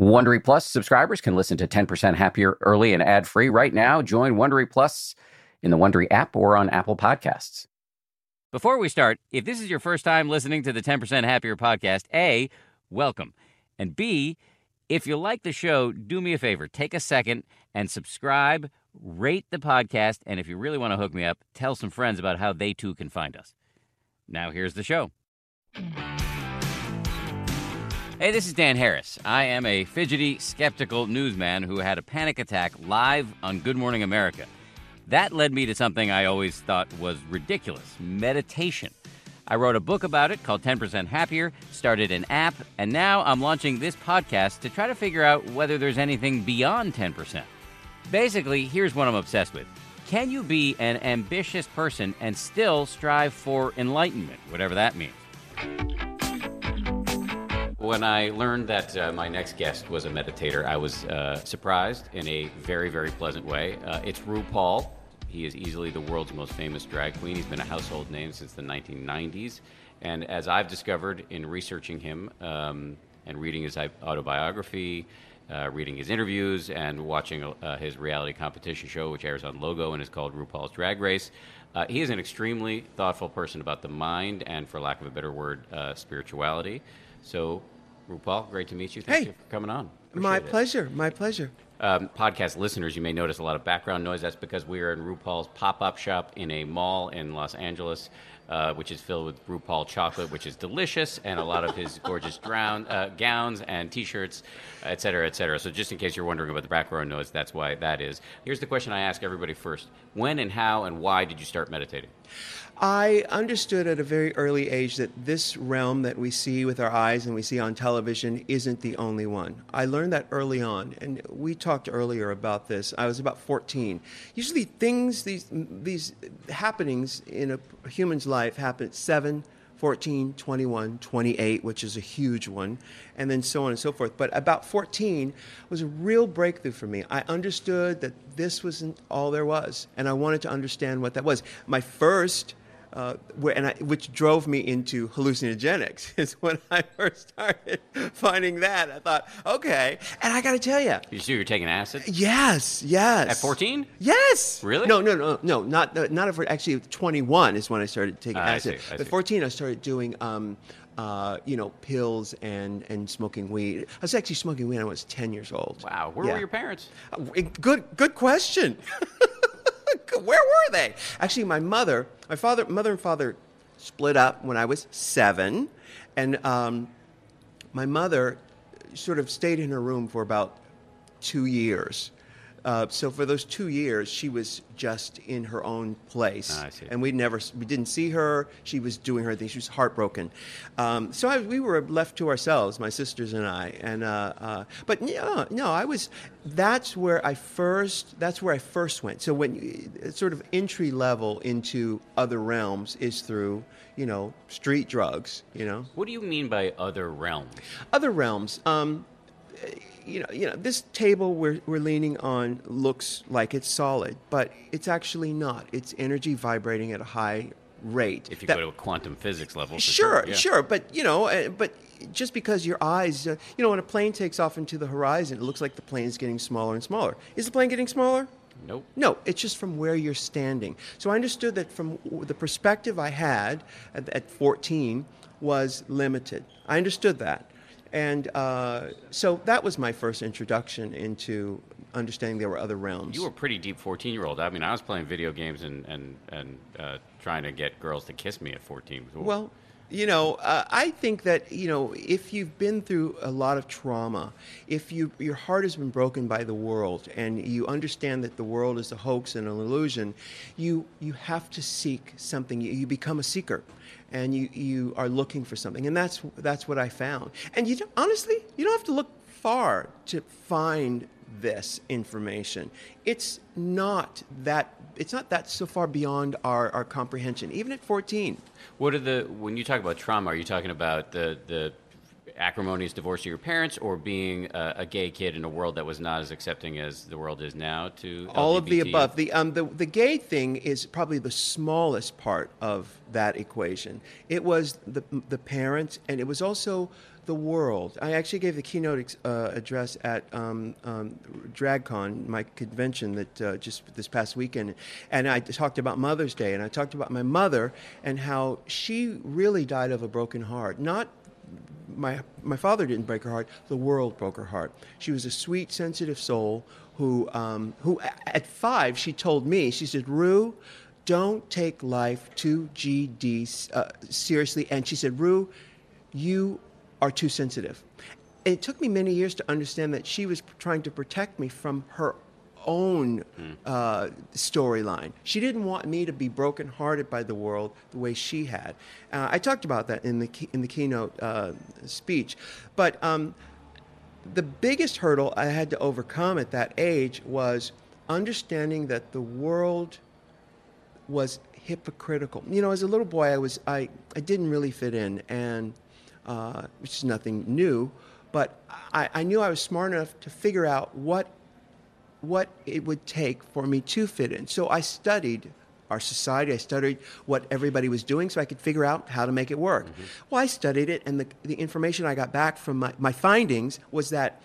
Wondery Plus subscribers can listen to 10% Happier early and ad free right now. Join Wondery Plus in the Wondery app or on Apple Podcasts. Before we start, if this is your first time listening to the 10% Happier podcast, A, welcome. And B, if you like the show, do me a favor take a second and subscribe, rate the podcast, and if you really want to hook me up, tell some friends about how they too can find us. Now, here's the show. Hey, this is Dan Harris. I am a fidgety, skeptical newsman who had a panic attack live on Good Morning America. That led me to something I always thought was ridiculous meditation. I wrote a book about it called 10% Happier, started an app, and now I'm launching this podcast to try to figure out whether there's anything beyond 10%. Basically, here's what I'm obsessed with Can you be an ambitious person and still strive for enlightenment, whatever that means? When I learned that uh, my next guest was a meditator, I was uh, surprised in a very, very pleasant way. Uh, it's RuPaul. He is easily the world's most famous drag queen. He's been a household name since the 1990s. And as I've discovered in researching him um, and reading his autobiography, uh, reading his interviews, and watching uh, his reality competition show, which airs on Logo and is called RuPaul's Drag Race, uh, he is an extremely thoughtful person about the mind and, for lack of a better word, spirituality. So, RuPaul, great to meet you. Thank hey, you for coming on. Appreciate my pleasure. It. My pleasure. Um, podcast listeners, you may notice a lot of background noise. That's because we are in RuPaul's pop up shop in a mall in Los Angeles, uh, which is filled with RuPaul chocolate, which is delicious, and a lot of his gorgeous drown, uh, gowns and t shirts, et cetera, et cetera. So, just in case you're wondering about the background noise, that's why that is. Here's the question I ask everybody first When and how and why did you start meditating? I understood at a very early age that this realm that we see with our eyes and we see on television isn't the only one. I learned that early on, and we talked earlier about this. I was about 14. Usually, things, these, these happenings in a human's life happen at 7, 14, 21, 28, which is a huge one, and then so on and so forth. But about 14 was a real breakthrough for me. I understood that this wasn't all there was, and I wanted to understand what that was. My first uh, and I, which drove me into hallucinogenics is when I first started finding that. I thought, okay, and I got to tell you, you sure you're taking acid? Yes, yes. At 14? Yes. Really? No, no, no, no, not not at actually 21 is when I started taking uh, acid. I see, I At 14, I started doing. Um, uh, you know, pills and, and smoking weed. I was actually smoking weed when I was 10 years old. Wow. Where yeah. were your parents? Uh, good, good question. Where were they? Actually, my mother, my father, mother and father split up when I was seven, and um, my mother sort of stayed in her room for about two years. Uh, so for those two years, she was just in her own place, ah, and we never we didn't see her. She was doing her thing. She was heartbroken. Um, so I, we were left to ourselves, my sisters and I. And uh, uh, but no, no, I was. That's where I first. That's where I first went. So when sort of entry level into other realms is through you know street drugs. You know. What do you mean by other realms? Other realms. Um, you know, you know, this table we're, we're leaning on looks like it's solid, but it's actually not. It's energy vibrating at a high rate. If you that, go to a quantum physics level, sure, sure, yeah. sure, but you know, uh, but just because your eyes, uh, you know, when a plane takes off into the horizon, it looks like the plane is getting smaller and smaller. Is the plane getting smaller? Nope. No, it's just from where you're standing. So I understood that from the perspective I had at, at 14 was limited. I understood that. And uh, so that was my first introduction into understanding there were other realms. You were a pretty deep 14 year old. I mean, I was playing video games and, and, and uh, trying to get girls to kiss me at 14. Well, you know, uh, I think that you know if you've been through a lot of trauma, if you your heart has been broken by the world, and you understand that the world is a hoax and an illusion, you you have to seek something. You, you become a seeker, and you you are looking for something, and that's that's what I found. And you honestly, you don't have to look far to find this information. It's not that it's not that so far beyond our, our comprehension, even at 14. What are the when you talk about trauma? Are you talking about the the acrimonious divorce of your parents or being a, a, gay kid in a world that was not as accepting as the world is now to all LGBT? of the above the, um, the the gay thing is probably the smallest part of that equation it was the the parents and it was also the world. I actually gave the keynote uh, address at um, um, DragCon, my convention that uh, just this past weekend, and I talked about Mother's Day, and I talked about my mother and how she really died of a broken heart. Not my my father didn't break her heart; the world broke her heart. She was a sweet, sensitive soul who um, who at five she told me she said, "Ru." Don't take life too GD uh, seriously. And she said, Ru, you are too sensitive. It took me many years to understand that she was trying to protect me from her own uh, storyline. She didn't want me to be brokenhearted by the world the way she had. Uh, I talked about that in the key, in the keynote uh, speech, but um, the biggest hurdle I had to overcome at that age was understanding that the world was hypocritical. You know, as a little boy, I was I, I didn't really fit in and uh, which is nothing new. But I, I, knew I was smart enough to figure out what what it would take for me to fit in. So I studied our society. I studied what everybody was doing so I could figure out how to make it work. Mm-hmm. Well, I studied it, and the, the information I got back from my, my findings was that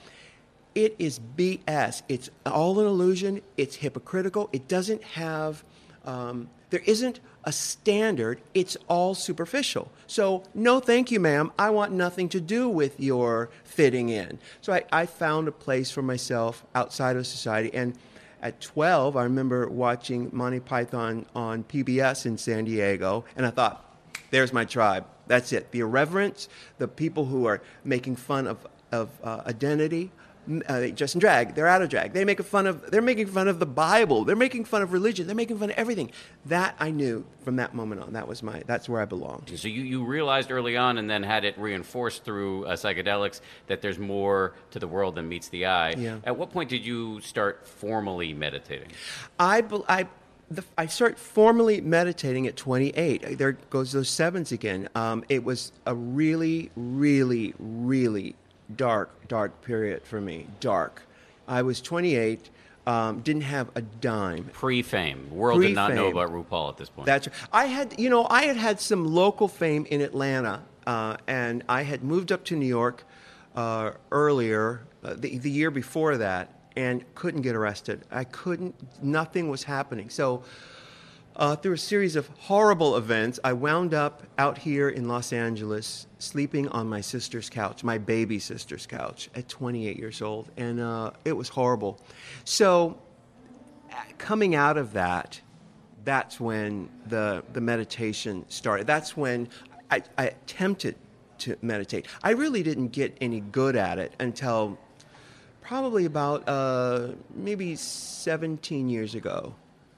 it is BS. It's all an illusion. It's hypocritical. It doesn't have, um, there isn't a standard, it's all superficial. So, no, thank you, ma'am. I want nothing to do with your fitting in. So, I, I found a place for myself outside of society. And at 12, I remember watching Monty Python on PBS in San Diego, and I thought, there's my tribe. That's it. The irreverence, the people who are making fun of, of uh, identity, uh, just in drag. They're out of drag. They make fun of. They're making fun of the Bible. They're making fun of religion. They're making fun of everything. That I knew from that moment on. That was my. That's where I belonged. So you, you realized early on, and then had it reinforced through uh, psychedelics that there's more to the world than meets the eye. Yeah. At what point did you start formally meditating? I I. The, I started formally meditating at 28. There goes those sevens again. Um, it was a really, really, really dark, dark period for me. Dark. I was 28. Um, didn't have a dime. Pre-fame, world Pre-fame. did not know about RuPaul at this point. That's I had, you know, I had had some local fame in Atlanta, uh, and I had moved up to New York uh, earlier, uh, the, the year before that, and couldn't get arrested. I couldn't. Nothing was happening. So uh, through a series of horrible events, I wound up out here in Los Angeles sleeping on my sister's couch, my baby sister's couch, at 28 years old. And uh, it was horrible. So, uh, coming out of that, that's when the, the meditation started. That's when I, I attempted to meditate. I really didn't get any good at it until probably about uh, maybe 17 years ago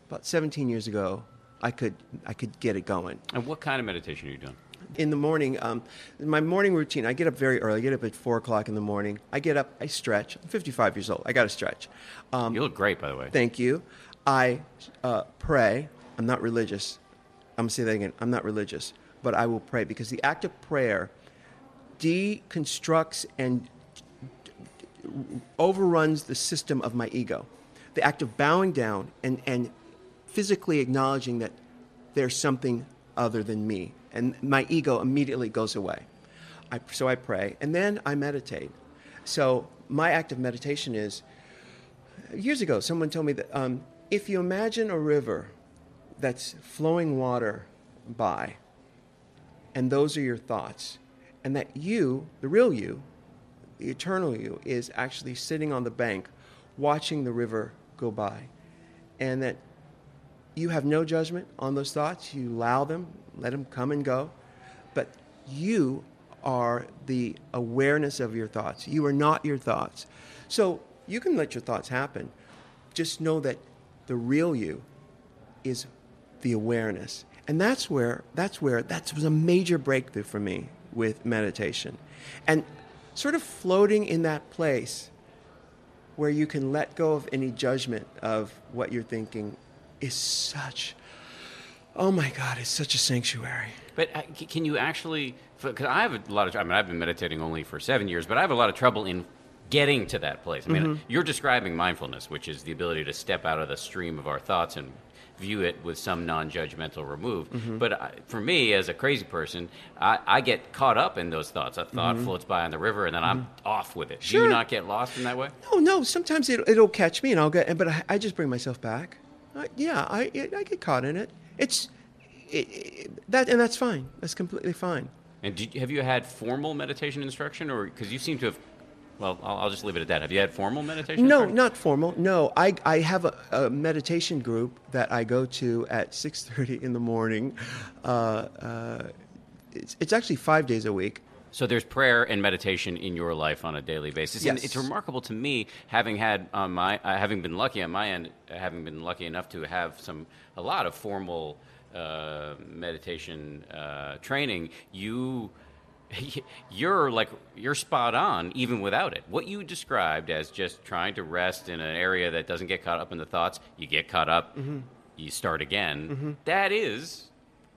about 17 years ago, I could I could get it going. And what kind of meditation are you doing? In the morning, um, my morning routine. I get up very early. I get up at four o'clock in the morning. I get up. I stretch. I'm 55 years old. I got to stretch. Um, you look great, by the way. Thank you. I uh, pray. I'm not religious. I'm gonna say that again. I'm not religious, but I will pray because the act of prayer deconstructs and overruns the system of my ego. The act of bowing down and, and physically acknowledging that there's something other than me. And my ego immediately goes away. I, so I pray, and then I meditate. So my act of meditation is years ago, someone told me that um, if you imagine a river that's flowing water by, and those are your thoughts, and that you, the real you, the eternal you, is actually sitting on the bank watching the river go by, and that you have no judgment on those thoughts. You allow them, let them come and go. But you are the awareness of your thoughts. You are not your thoughts. So you can let your thoughts happen. Just know that the real you is the awareness. And that's where that's where that was a major breakthrough for me with meditation. And sort of floating in that place where you can let go of any judgment of what you're thinking is such Oh my God, it's such a sanctuary. But uh, can you actually? Because I have a lot of. I mean, I've been meditating only for seven years, but I have a lot of trouble in getting to that place. I mean, Mm-hmm. you're describing mindfulness, which is the ability to step out of the stream of our thoughts and view it with some non-judgmental remove. Mm-hmm. But I, for me, as a crazy person, I, I get caught up in those thoughts. A thought floats by on the river, and then I'm off with it. sure. Do Mm-hmm. You not get lost in that way? No, no. Sometimes it, it'll catch me, and I'll get. But I, I just bring myself back. I, yeah, I I get caught in it. It's it, it, that, and that's fine. That's completely fine. And did, have you had formal meditation instruction, or because you seem to have? Well, I'll, I'll just leave it at that. Have you had formal meditation? No, instruction? not formal. No, I, I have a, a meditation group that I go to at six thirty in the morning. Uh, uh, it's, it's actually five days a week. So there's prayer and meditation in your life on a daily basis, and Yes. it's remarkable to me, having had on my, uh, having been lucky on my end, uh, having been lucky enough to have some a lot of formal uh, meditation uh, training. You, you're like you're spot on, even without it. What you described as just trying to rest in an area that doesn't get caught up in the thoughts, you get caught up, you start again. That is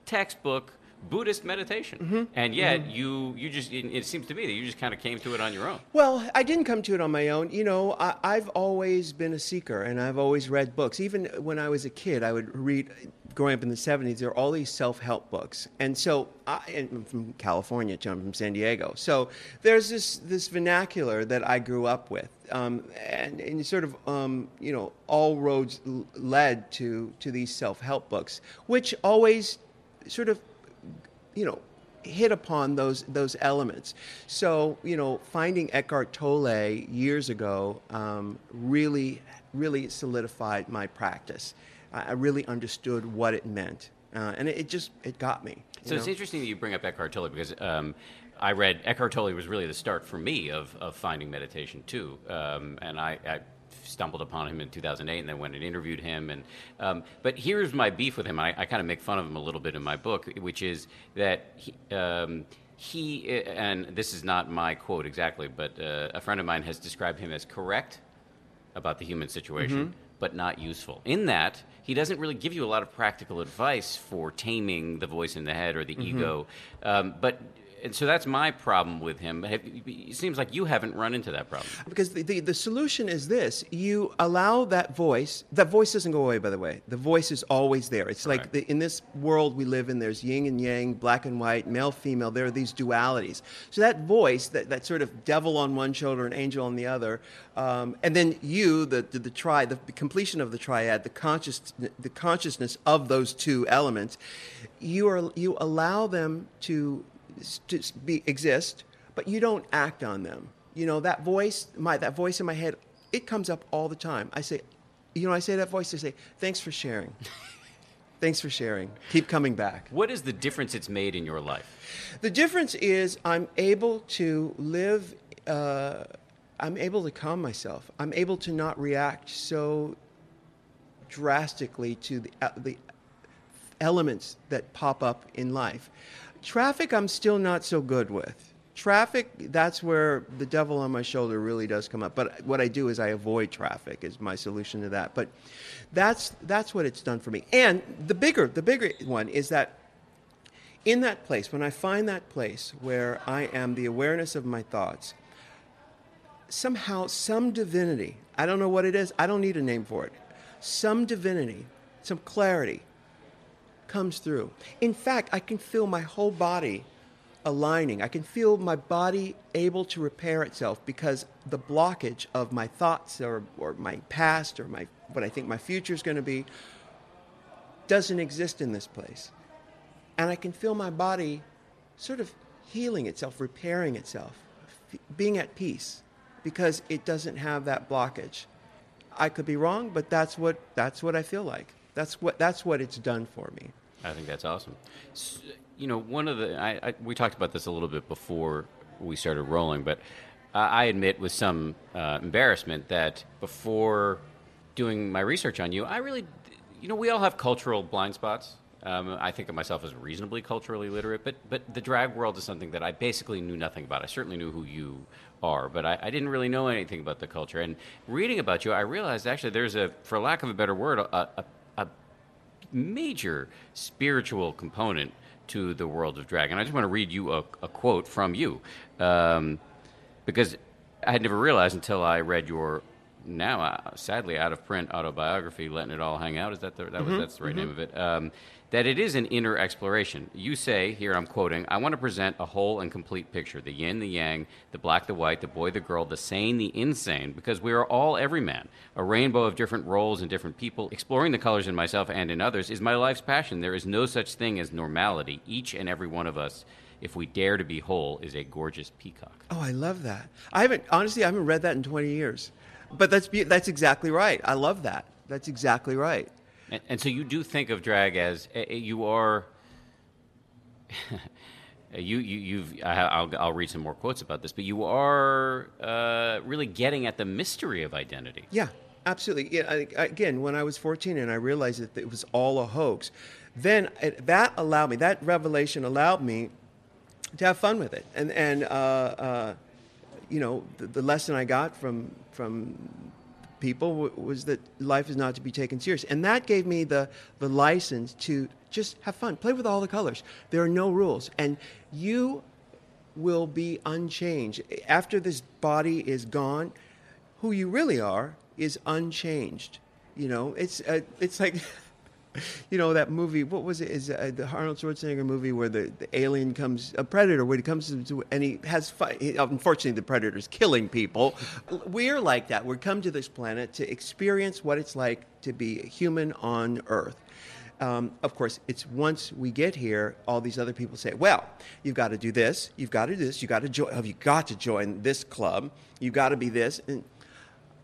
textbook Buddhist meditation, and yet you you just it, it seems to me that you just kind of came to it on your own. Well, I didn't come to it on my own. You know, I, I've always been a seeker, and I've always read books. Even when I was a kid, I would read. Growing up in the '70s, there were all these self-help books, and so I, and I'm from California, I'm from San Diego. So there's this this vernacular that I grew up with, um, and, and sort of um, you know all roads l- led to to these self-help books, which always sort of you know hit upon those those elements. So you know, finding Eckhart Tolle years ago um, really really solidified my practice. I I really understood what it meant, uh, and it, it just it got me. So it's interesting that you bring up Eckhart Tolle because um, I read Eckhart Tolle was really the start for me of, of finding meditation too, um, and I, I stumbled upon him in 2008 and then went and interviewed him. And um, but here's my beef with him. I, I kind of make fun of him a little bit in my book, which is that he. Um, he and this is not my quote exactly, but uh, a friend of mine has described him as correct about the human situation, Mm-hmm. but not useful. In that, he doesn't really give you a lot of practical advice for taming the voice in the head or the Mm-hmm. ego. Um, but and so that's my problem with him. It seems like you haven't run into that problem. Because the, the, the solution is this you allow that voice, that voice doesn't go away, by the way. The voice is always there. It's like Right. the, in this world we live in, there's yin and yang, black and white, male, female, there are these dualities. So that voice, that, that sort of devil on one shoulder and angel on the other, um, and then you, the, the, the tri, the, the completion of the triad, the, conscious, the consciousness of those two elements, you, are, you allow them to, to be, exist, but you don't act on them. You know that voice my that voice in my head it comes up all the time. I say you know i say that voice i say thanks for sharing. Thanks for sharing. Keep coming back. What is the difference it's made in your life? the difference is i'm able to live uh, i'm able to calm myself. I'm able to not react so drastically to the, uh, the elements that pop up in life. Traffic, I'm still not so good with. Traffic, that's where the devil on my shoulder really does come up. But what I do is I avoid traffic is my solution to that. But that's that's what it's done for me. And the bigger the bigger one is that in that place, when I find that place where I am the awareness of my thoughts, somehow some divinity, I don't know what it is, I don't need a name for it, some divinity, some clarity comes through. In fact, I can feel my whole body aligning. I can feel my body able to repair itself because the blockage of my thoughts or, or my past or my what I think my future is going to be doesn't exist in this place. And I can feel my body sort of healing itself, repairing itself, f- being at peace because it doesn't have that blockage. I could be wrong, but that's what that's what I feel like. That's what that's what it's done for me. I think that's awesome. S- you know, one of the I, I, we talked about this a little bit before we started rolling, but I admit with some uh, embarrassment that before doing my research on you, I really, you know, we all have cultural blind spots. Um, I think of myself as reasonably culturally literate, but but the drag world is something that I basically knew nothing about. I certainly knew who you are, but I, I didn't really know anything about the culture. And reading about you, I realized actually there's a, for lack of a better word, a, a major spiritual component to the world of drag. And I just want to read you a, a quote from you, um, because I had never realized until I read your now uh, sadly out of print autobiography, letting it all hang out. Is that the, that was that's the right name of it? Um, that it is an inner exploration. You say, here I'm quoting, I want to present a whole and complete picture the yin, the yang, the black, the white, the boy, the girl, the sane, the insane, because we are all every man, a rainbow of different roles and different people. Exploring the colors in myself and in others is my life's passion. There is no such thing as normality. Each and every one of us, if we dare to be whole, is a gorgeous peacock. Oh, I love that. I haven't honestly, I haven't read that in 20 years, but that's be- that's exactly right. I love that. That's exactly right. And, and so you do think of drag as uh, you are. you, you, you've. I, will I'll read some more quotes about this, but you are uh, really getting at the mystery of identity. Yeah, absolutely. Yeah, I, again, when I was 14 and I realized that it was all a hoax, then it, that allowed me. That revelation allowed me to have fun with it, and and uh, uh, you know the, the lesson I got from from people w- was that life is not to be taken serious. And that gave me the, the license to just have fun, play with all the colors. There are no rules. And you will be unchanged. After this body is gone, who you really are is unchanged. You know, it's, uh, it's like. you know that movie. What was it? Is uh, the Arnold Schwarzenegger movie where the, the alien comes, a predator, where he comes to and he has. He, unfortunately, the predator's killing people. We're like that. We come to this planet to experience what it's like to be a human on Earth. Um, of course, it's once we get here, all these other people say, "Well, you've got to do this, you've got to do this, you got to join, have you got to join this club, you've got to be this." And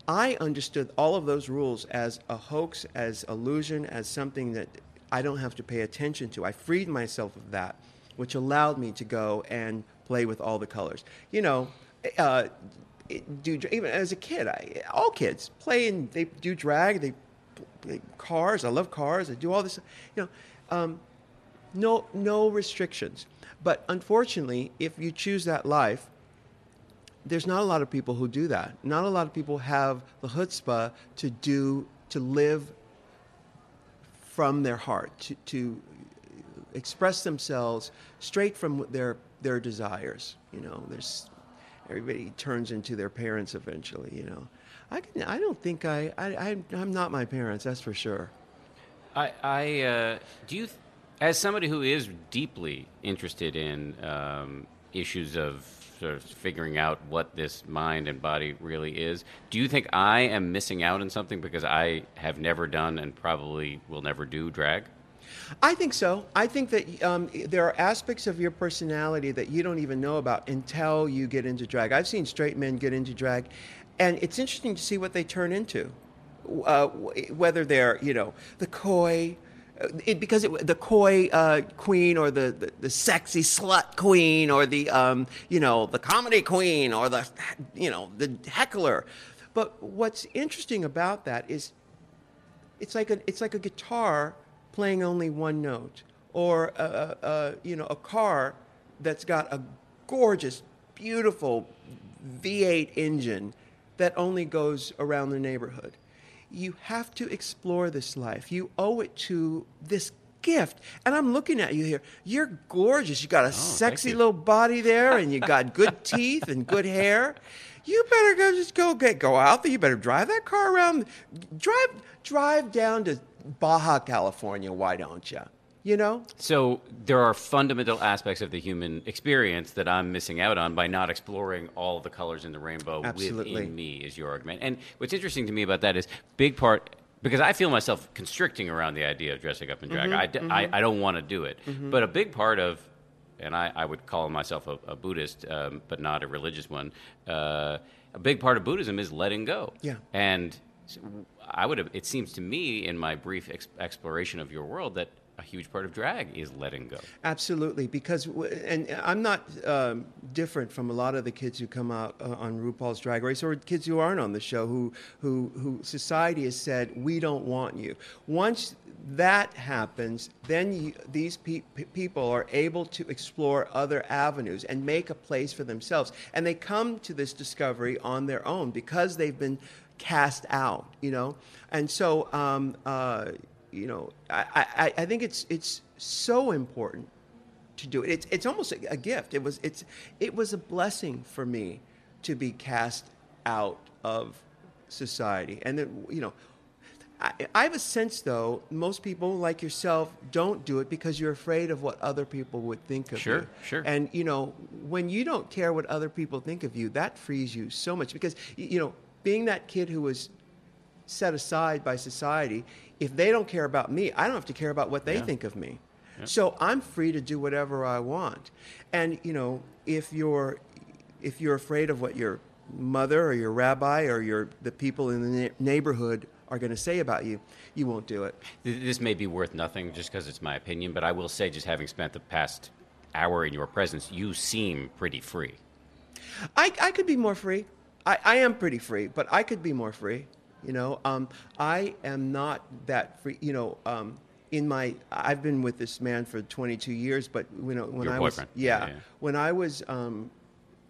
I understood all of those rules as a hoax, as illusion, as something that I don't have to pay attention to. I freed myself of that, which allowed me to go and play with all the colors. You know, uh, do even as a kid, I, all kids play and they do drag. They, play cars. I love cars. I do all this. You know, um, no no restrictions. But unfortunately, if you choose that life, there's not a lot of people who do that. Not a lot of people have the chutzpah to do to live from their heart, to, to express themselves straight from their their desires. You know, there's everybody turns into their parents eventually. You know, I can, I don't think I, I, I am not my parents. That's for sure. I I uh, do you. As somebody who is deeply interested in um, issues of sort of figuring out what this mind and body really is. Do you think I am missing out on something because I have never done and probably will never do drag? I think so. I think that um, there are aspects of your personality that you don't even know about until you get into drag. I've seen straight men get into drag, and it's interesting to see what they turn into. Uh, whether they're, you know, the coy, it, because it, the coy uh, queen or the, the, the, sexy slut queen or the um, you know the comedy queen or the you know the heckler. But what's interesting about that is it's like a it's like a guitar playing only one note or a, a, you know a car that's got a gorgeous beautiful V8 engine that only goes around the neighborhood you have to explore this life. You owe it to this gift. And I'm looking at you here. You're gorgeous. You got a oh, sexy little body there, and you got good teeth and good hair. You better go just go get go out there. You better drive that car around. Drive drive down to Baja California. Why don't you? You know? So there are fundamental aspects of the human experience that I'm missing out on by not exploring all the colors in the rainbow Absolutely. within me, is your argument. And what's interesting to me about that is big part because I feel myself constricting around the idea of dressing up in drag. Mm-hmm, I, mm-hmm. I, I, don't want to do it. Mm-hmm. But a big part of, and I, I would call myself a, a Buddhist, um, but not a religious one, uh, a big part of Buddhism is letting go. Yeah. And I would have, it seems to me in my brief ex- exploration of your world that a huge part of drag is letting go. Absolutely, because and I'm not um, different from a lot of the kids who come out uh, on RuPaul's Drag Race or kids who aren't on the show who who who society has said we don't want you. Once that happens, then you, these pe- people are able to explore other avenues and make a place for themselves, and they come to this discovery on their own because they've been cast out. You know, and so. Um, uh, you know, I, I, I think it's it's so important to do it. It's it's almost a, gift. It was it's it was a blessing for me to be cast out of society, and then you know. I, I have a sense, though, most people like yourself don't do it because you're afraid of what other people would think of Sure, you. sure. sure. And you know, when you don't care what other people think of you, that frees you so much because you know, being that kid who was set aside by society, if they don't care about me, I don't have to care about what they Yeah. think of me. So I'm free to do whatever I want. And you know, if you're if you're afraid of what your mother or your rabbi or your the people in the ne- neighborhood are going to say about you, you won't do it. This may be worth nothing just because it's my opinion, but I will say, just having spent the past hour in your presence, you seem pretty free. I, I could be more free. I, I am pretty free, but I could be more free. You know, um, I am not that free. You know, um, in my I've been with this man for 22 years, but you know when Your I boyfriend. was yeah, Yeah, yeah. when I was um,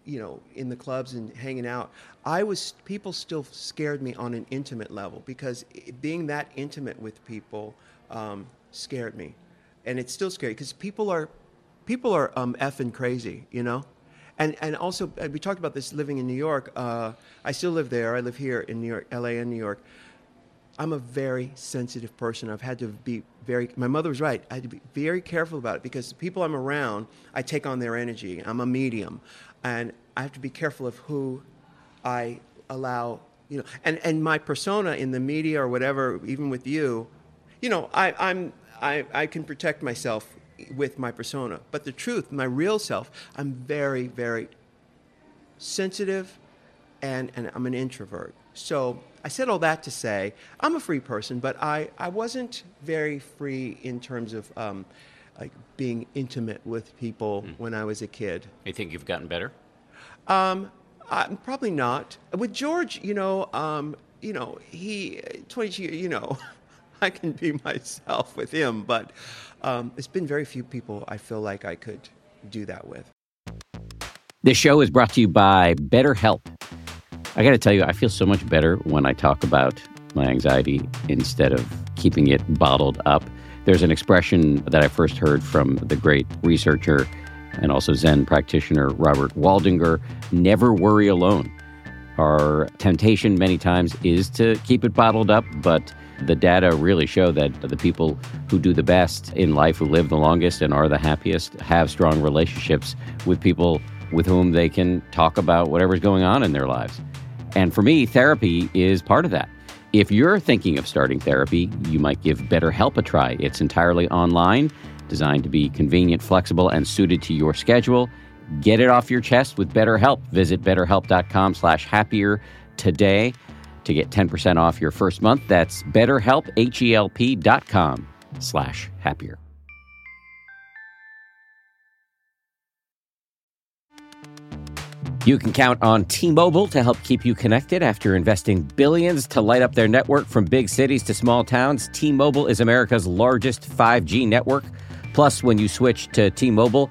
you know in the clubs and hanging out, I was people still scared me on an intimate level because being that intimate with people um, scared me, and it's still scary because people are people are um, effing crazy, you know. And and also uh, we talked about this living in New York. Uh, I still live there. I live here in New York, L.A. and New York. I'm a very sensitive person. I've had to be very. My mother was right. I had to be very careful about it because the people I'm around, I take on their energy. I'm a medium, and I have to be careful of who I allow. You know, and and my persona in the media or whatever, even with you, you know, I, I'm I, I can protect myself with my persona, but the truth, my real self, I'm very very sensitive and, and I'm an introvert. So I said all that to say I'm a free person, but I, I wasn't very free in terms of um, like being intimate with people when I was a kid. You think you've gotten better? Um, uh, probably not. With George, you know, um, you know, he 22. You know, I can be myself with him, but um, it's been very few people I feel like I could do that with. This show is brought to you by BetterHelp. I got to tell you, I feel so much better when I talk about my anxiety instead of keeping it bottled up. There's an expression that I first heard from the great researcher and also Zen practitioner Robert Waldinger never worry alone. Our temptation many times is to keep it bottled up, but the data really show that the people who do the best in life, who live the longest and are the happiest, have strong relationships with people with whom they can talk about whatever's going on in their lives. And for me, therapy is part of that. If you're thinking of starting therapy, you might give BetterHelp a try. It's entirely online, designed to be convenient, flexible, and suited to your schedule. Get it off your chest with BetterHelp. Visit betterhelp.com slash happier today to get 10% off your first month. That's betterhelp, H-E-L-P dot com slash happier. You can count on T-Mobile to help keep you connected after investing billions to light up their network from big cities to small towns. T-Mobile is America's largest 5G network. Plus, when you switch to T-Mobile,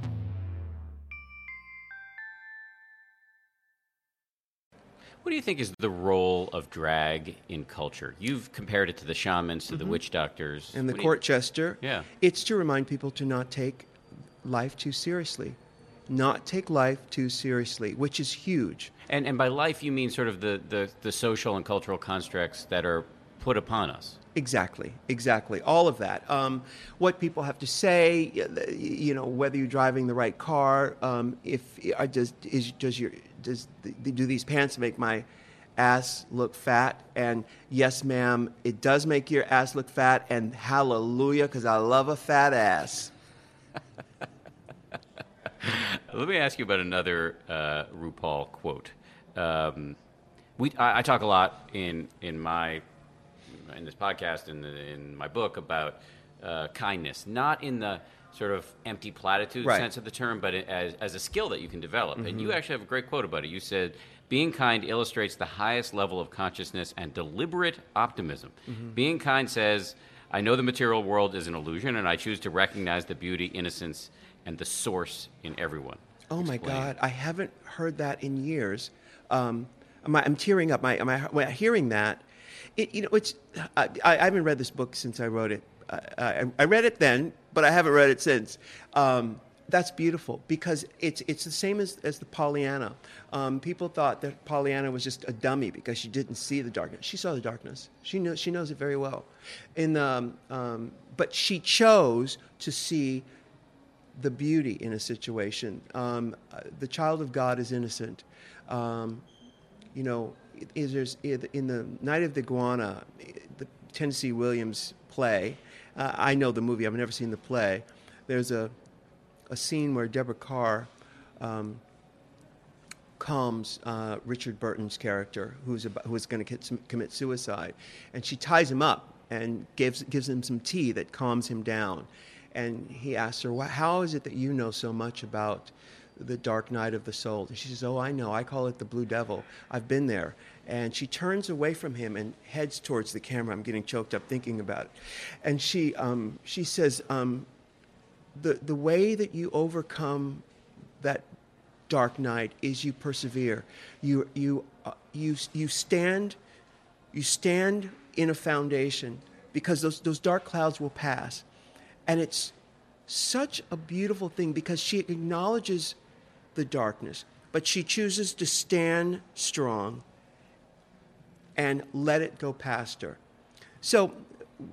What do you think is the role of drag in culture? You've compared it to the shamans, to the witch doctors. And the What court jester, Yeah. it's to remind people to not take life too seriously. Not take life too seriously, which is huge. And, and by life, you mean sort of the, the, the social and cultural constructs that are put upon us. Exactly, exactly. All of that. Um, what people have to say, you know, whether you're driving the right car, um, if I just is does your does do these pants make my ass look fat? And yes, ma'am, it does make your ass look fat. And hallelujah, because I love a fat ass. Let me ask you about another uh, RuPaul quote. Um, we, I, I talk a lot in, in my in this podcast and in, in my book about uh, kindness, not in the sort of empty platitude Right. sense of the term, but as, as a skill that you can develop. And Mm-hmm. you actually have a great quote about it. You said, Being kind illustrates the highest level of consciousness and deliberate optimism. Mm-hmm. Being kind says, I know the material world is an illusion, and I choose to recognize the beauty, innocence, and the source in everyone. Oh my God, I haven't heard that in years. Um, am I, I'm tearing up. My, am I, hearing that, it, you know, it's. I, I haven't read this book since I wrote it. I, I, read it then, but I haven't read it since. Um, that's beautiful because it's it's the same as, as the Pollyanna. Um, people thought that Pollyanna was just a dummy because she didn't see the darkness. She saw the darkness. She knows she knows it very well. In um, um, but she chose to see the beauty in a situation. Um, uh, the child of God is innocent. Um, you know, is in the Night of the Iguana, the Tennessee Williams play. Uh, I know the movie. I've never seen the play. There's a a scene where Deborah Kerr um, calms uh, Richard Burton's character, who's who's going to commit suicide, and she ties him up and gives gives him some tea that calms him down. And he asks her, "Wha- "How is it that you know so much about the dark night of the soul?" And she says, "Oh, I know. I call it the blue devil. I've been there." And she turns away from him and heads towards the camera. I'm getting choked up thinking about it. And she um, she says, um, "the the way that you overcome that dark night is you persevere. You you uh, you you stand you stand in a foundation because those those dark clouds will pass, and it's such a beautiful thing because she acknowledges the darkness, but she chooses to stand strong and let it go past her. So,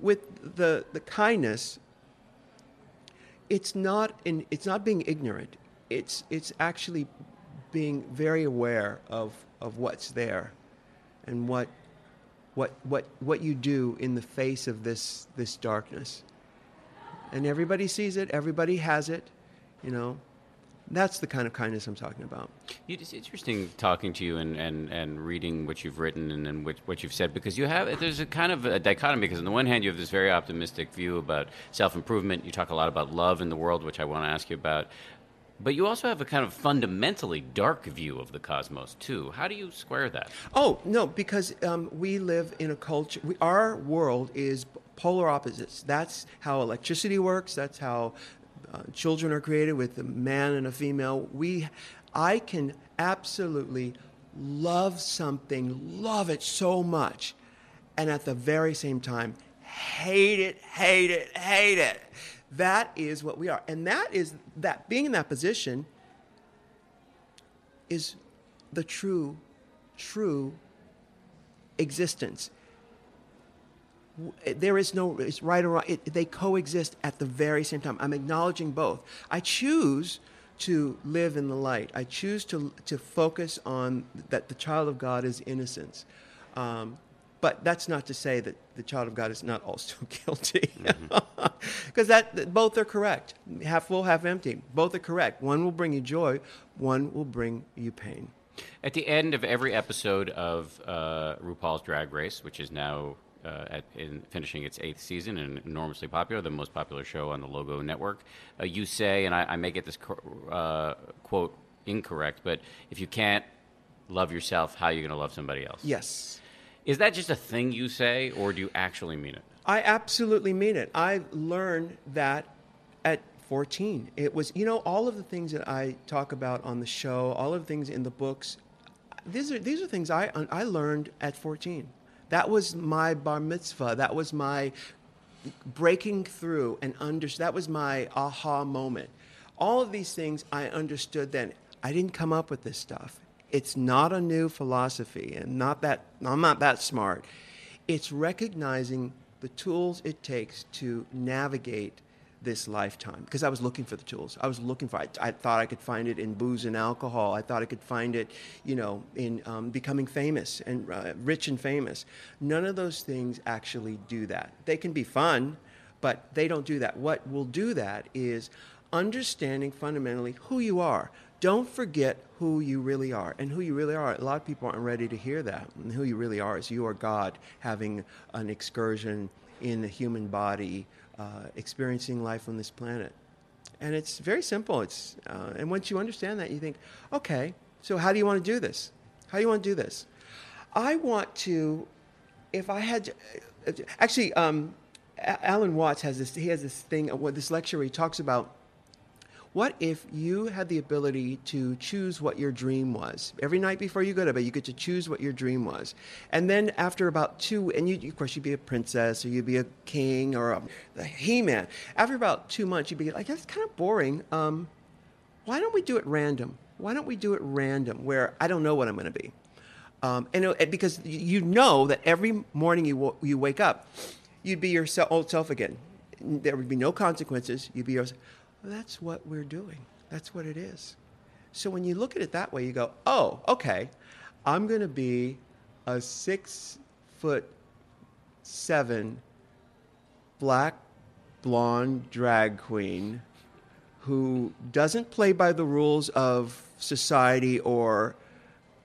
with the the kindness, it's not in it's not being ignorant. It's it's actually being very aware of of what's there and what what what what you do in the face of this this darkness. And everybody sees it everybody has it you know that's the kind of kindness i'm talking about It's interesting talking to you and, and, and reading what you've written and, and what, what you've said because you have there's a kind of a dichotomy because on the one hand you have this very optimistic view about self improvement. You talk a lot about love in the world, which I want to ask you about, but you also have a kind of fundamentally dark view of the cosmos too. How do you square that? Oh no, because um, we live in a culture. We, our world is polar opposites. That's how electricity works. That's how uh, children are created with a man and a female. We, I can absolutely love something, love it so much, and at the very same time hate it, hate it, hate it. That is what we are, and that is that being in that position is the true, true existence. There is no it's right or wrong. It, they coexist at the very same time. I'm acknowledging both. I choose to live in the light. I choose to to focus on that the child of God is innocence. Um, but that's not to say that the child of God is not also guilty, because that that both are correct. Half full, half empty. Both are correct. One will bring you joy. One will bring you pain. At the end of every episode of uh, RuPaul's Drag Race, which is now uh, at, in finishing its eighth season and enormously popular, the most popular show on the Logo Network, uh, you say, and I, I may get this uh, quote incorrect, but if you can't love yourself, how are you going to love somebody else? Yes. Is that just a thing you say, or do you actually mean it? I absolutely mean it. I learned that at 14. It was, you know, all of the things that I talk about on the show, all of the things in the books, these are these are things I I learned at 14. That was my bar mitzvah. That was my breaking through and under that was my aha moment. All of these things I understood then. I didn't come up with this stuff. It's not a new philosophy and not that I'm not that smart. It's recognizing the tools it takes to navigate this lifetime because I was looking for the tools. I was looking for. I, I thought I could find it in booze and alcohol. I thought I could find it, you know, in um, becoming famous and uh, rich and famous. None of those things actually do that. They can be fun, but they don't do that. What will do that is understanding fundamentally who you are. Don't forget who you really are and who you really are. A lot of people aren't ready to hear that. And who you really are is you are God having an excursion in the human body, uh, experiencing life on this planet. And it's very simple. It's, uh, and once you understand that, you think, okay, so how do you want to do this? How do you want to do this? I want to, if I had to, actually, um, Alan Watts has this, he has this thing, what this lecture where he talks about what if you had the ability to choose what your dream was? Every night before you go to bed, you get to choose what your dream was. And then after about two, and you, of course, you'd be a princess or you'd be a king or a, a He Man. After about two months, you'd be like, that's kind of boring. Um, why don't we do it random? Why don't we do it random where I don't know what I'm going to be? Um, and it, because you know that every morning you, you wake up, you'd be your old self again. There would be no consequences. You'd be yourself. That's what we're doing. That's what it is. So when you look at it that way, you go, oh, okay, I'm going to be a six foot seven black blonde drag queen who doesn't play by the rules of society or,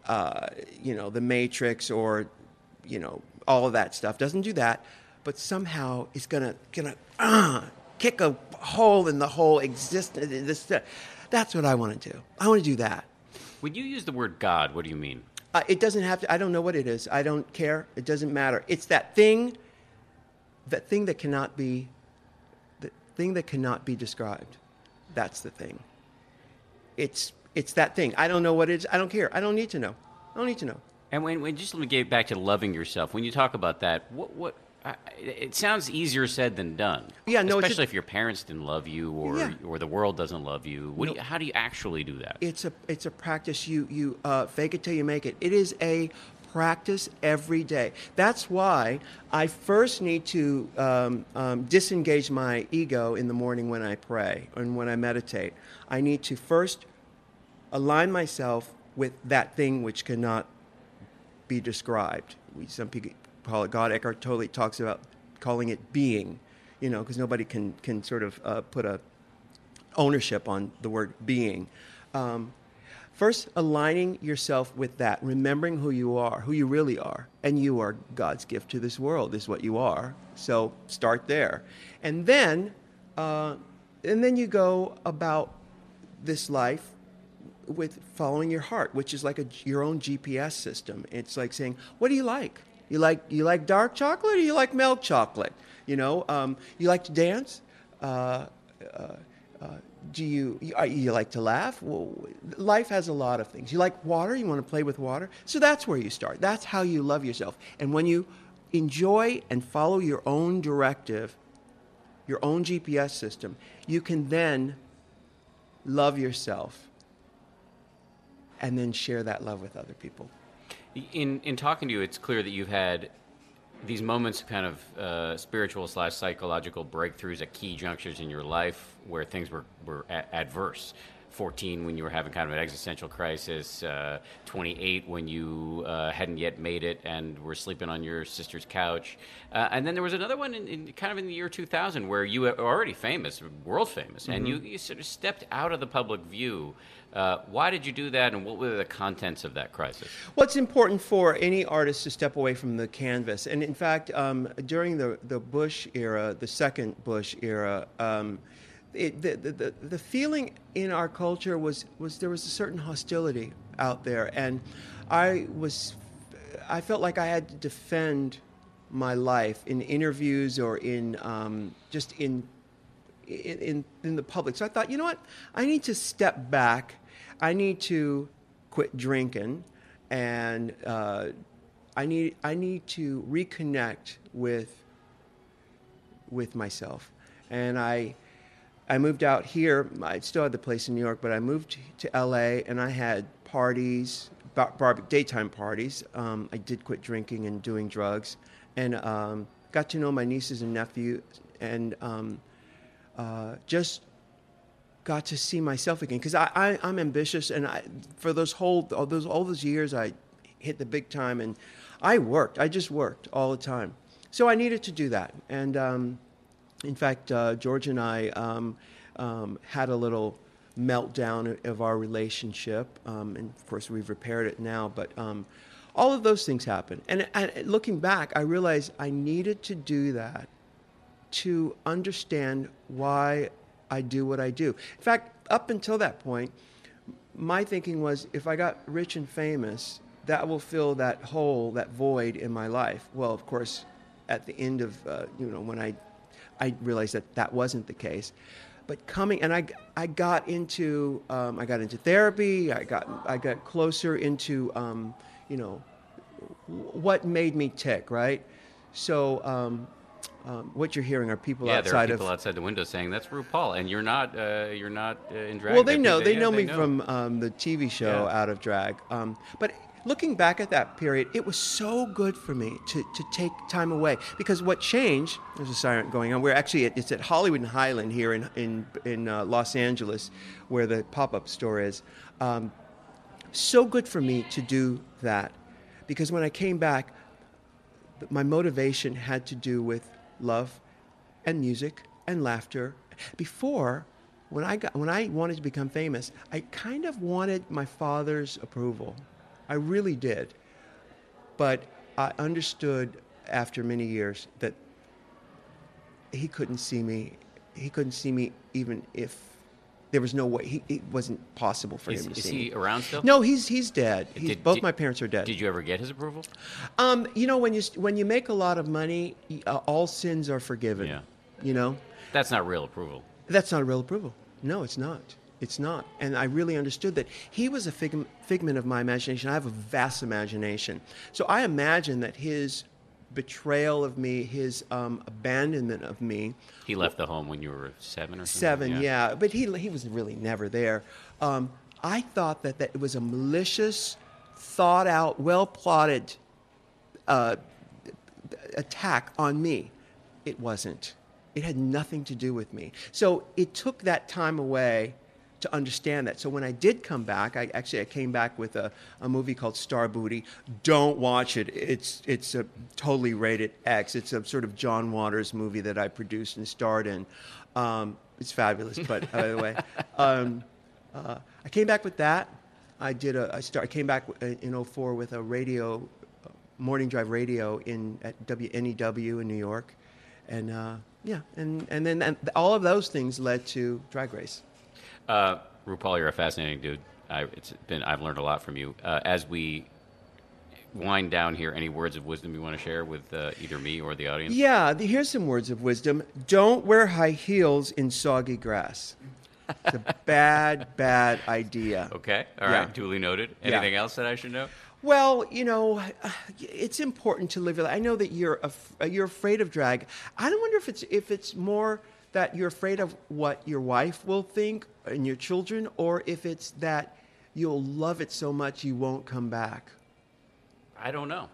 uh, you know, the Matrix or, you know, all of that stuff. Doesn't do that, but somehow is gonna gonna uh, kick a hole in the whole existence. This, that's what I want to do. I want to do that. When you use the word God, what do you mean? Uh, it doesn't have to. I don't know what it is. I don't care. It doesn't matter. It's that thing. That thing that cannot be. The thing that cannot be described. That's the thing. It's it's that thing. I don't know what it is. I don't care. I don't need to know. I don't need to know. And when, when just let me get back to loving yourself. When you talk about that, what what it sounds easier said than done. Yeah, no, especially if your parents didn't love you or yeah. or the world doesn't love you. No, you. How do you actually do that? It's a it's a practice. You you uh, fake it till you make it. It is a practice every day. That's why I first need to um, um, disengage my ego in the morning when I pray and when I meditate. I need to first align myself with that thing which cannot be described. We, some people call it God. Eckhart Tolle talks about calling it being, you know, because nobody can can sort of uh, put a ownership on the word being. Um, first, aligning yourself with that, remembering who you are, who you really are, and you are God's gift to this world. Is what you are. So start there, and then, uh, and then you go about this life with following your heart, which is like a, your own GPS system. It's like saying, "What do you like?" You like you like dark chocolate or you like milk chocolate? You know, um, you like to dance. Uh, uh, uh, do you, you, uh, you like to laugh? Well, life has a lot of things. You like water. You want to play with water. So that's where you start. That's how you love yourself. And when you enjoy and follow your own directive, your own GPS system, you can then love yourself and then share that love with other people. In in talking to you, it's clear that you've had these moments of kind of uh, spiritual slash psychological breakthroughs at key junctures in your life where things were, were a- adverse. 14 when you were having kind of an existential crisis, uh, 28 when you uh, hadn't yet made it and were sleeping on your sister's couch. Uh, and then there was another one in, in, kind of in the year 2000 where you were already famous, world famous, mm-hmm. and you, you, sort of stepped out of the public view uh, why did you do that, and what were the contents of that crisis? Well, it's important for any artist to step away from the canvas. And in fact, um, during the, the Bush era, the second Bush era, um, it, the, the, the feeling in our culture was, was there was a certain hostility out there. And I was, I felt like I had to defend my life in interviews or in um, just in, in, in the public. So I thought, you know what? I need to step back I need to quit drinking, and uh, I need I need to reconnect with with myself. And I I moved out here. I still had the place in New York, but I moved to L.A. and I had parties, bar- bar- daytime parties. Um, I did quit drinking and doing drugs, and um, got to know my nieces and nephews, and um, uh, just got to see myself again because I, I am ambitious and I for those whole all those all those years I hit the big time and I worked I just worked all the time so I needed to do that and um, in fact uh, George and I um, um, had a little meltdown of our relationship um, and of course we've repaired it now but um, all of those things happened and, and looking back I realized I needed to do that to understand why I do what I do. In fact, up until that point, my thinking was if I got rich and famous, that will fill that hole, that void in my life. Well, of course, at the end of, uh, you know, when I, I realized that that wasn't the case. But coming, and I, I got into, um, I got into therapy. I got, I got closer into, um, you know, what made me tick, right? So, um, um, what you're hearing are people outside yeah, outside there are people of. outside the window saying that's RuPaul, and you're not. Uh, you're not uh, in drag. Well, they know. They yeah, know me from um, the TV show Yeah. Out of Drag. Um, but looking back at that period, it was so good for me to, to take time away because what changed. There's a siren going on. We're actually at, it's at Hollywood and Highland here in in in uh, Los Angeles, where the pop-up store is. Um, so good for me to do that because when I came back, my motivation had to do with love and music and laughter. Before, when I got when I wanted to become famous, I kind of wanted my father's approval. I really did. But I understood after many years that he couldn't see me. He couldn't see me even if there was no way. He, it wasn't possible for Is, him to is see he me. around still? No, he's he's dead. He's, Did- both did- my parents are dead. Did you ever get his approval? Um, you know, when you when you make a lot of money, uh, all sins are forgiven. Yeah. You know, That's not real approval. that's not real approval. No, it's not. It's not. And I really understood that he was a fig- figment of my imagination. I have a vast imagination, so I imagine that his betrayal of me, his um, abandonment of me, He left the home when you were seven or something. Seven, yeah. But he, he was really never there. Um, I thought that, that it was a malicious, thought out, well plotted uh, attack on me. It wasn't. It had nothing to do with me. So it took that time away to understand that. So when I did come back, I actually I came back with a, a movie called Starrbooty. Don't watch it. It's it's a totally rated X. It's a sort of John Waters movie that I produced and starred in. Um, it's fabulous, but by the way, um, uh, I came back with that. I did a I start I came back in 04 with a radio uh, morning drive radio in at WNEW in New York, and uh, yeah, and and then and all of those things led to Drag Race. Uh, RuPaul, you're a fascinating dude. I, it's been I've learned a lot from you. Uh, as we wind down here, any words of wisdom you want to share with uh, either me or the audience? Yeah, the, here's some words of wisdom. Don't wear high heels in soggy grass. It's a bad, bad idea. Okay. All right. Yeah. Duly noted. Yeah. Anything else that I should know? Well, you know, it's important to live. your life. I know that you're af- you're afraid of drag. I don't wonder if it's if it's more that you're afraid of what your wife will think and your children, or if it's that you'll love it so much you won't come back. I don't know.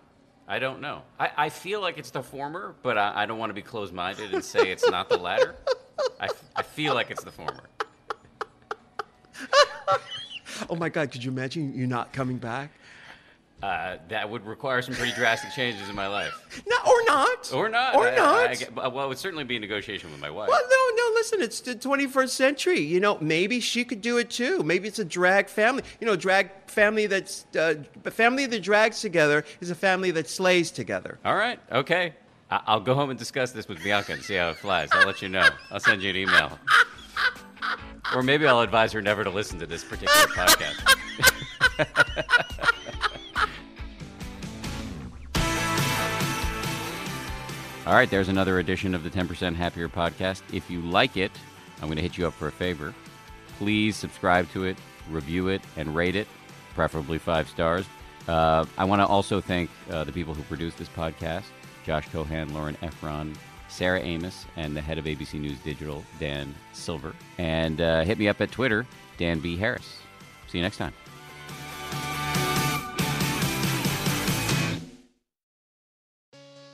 I don't know. I, I feel like it's the former, but I, I don't want to be closed minded and say it's not the latter. I, I feel like it's the former. Oh my God! Could you imagine you not coming back? Uh, that would require some pretty drastic changes in my life. No, or not, Or not. or I- not. I get- well, it would certainly be a negotiation with my wife. Well, no, no. Listen, it's the 21st century. You know, maybe she could do it too. Maybe it's a drag family. You know, drag family that's uh, family that drags together is a family that slays together. All right. Okay. I- I'll go home and discuss this with Bianca and see how it flies. I'll let you know. I'll send you an email. Or maybe I'll advise her never to listen to this particular podcast. All right, there's another edition of the 10% Happier podcast. If you like it, I'm going to hit you up for a favor. Please subscribe to it, review it, and rate it, preferably five stars. Uh, I want to also thank uh, the people who produced this podcast Josh Cohan, Lauren Efron, Sarah Amos, and the head of ABC News Digital, Dan Silver. And uh, hit me up at Twitter, Dan B. Harris. See you next time.